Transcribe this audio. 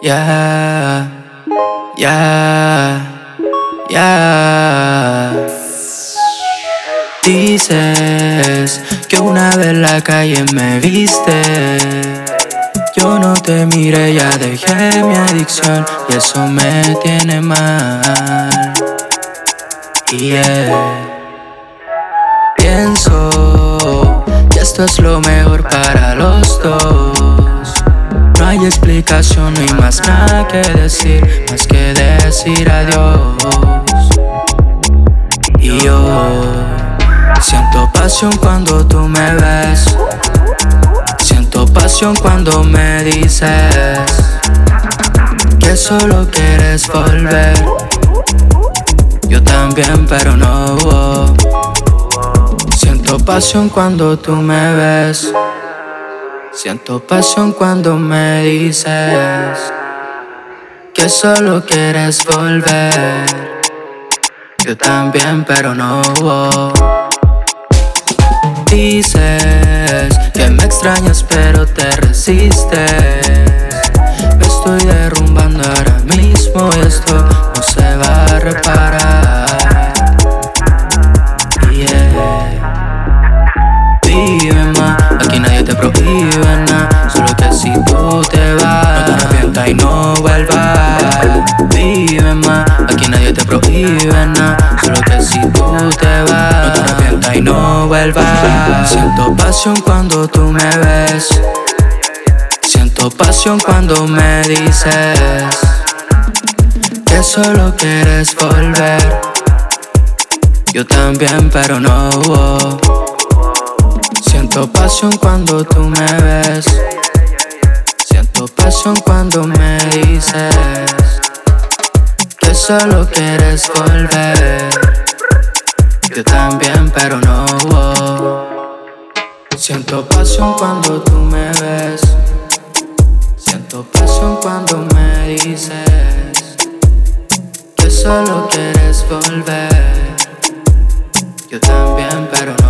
Ya, ya, ya. Dices que una vez la calle me viste. Yo no te miré, ya dejé mi adicción y eso me tiene mal. Yeah. Esto es lo mejor para los dos. No hay explicación, no hay más nada que decir, más que decir adiós. Y yo siento pasión cuando tú me ves. Siento pasión cuando me dices que solo quieres volver. Yo también, pero no. Siento pasión cuando tú me ves. Siento pasión cuando me dices que solo quieres volver. Yo también, pero no. Dices que me extrañas, pero te resistes. Siento pasión cuando tú me ves. Siento pasión cuando me dices que solo quieres volver. Yo también, pero no. Siento pasión cuando tú me ves. Siento pasión cuando me dices que solo quieres volver. Yo también, pero no. Siento pasión cuando tú me ves. Siento pasión cuando me dices que solo quieres volver. Yo también, pero.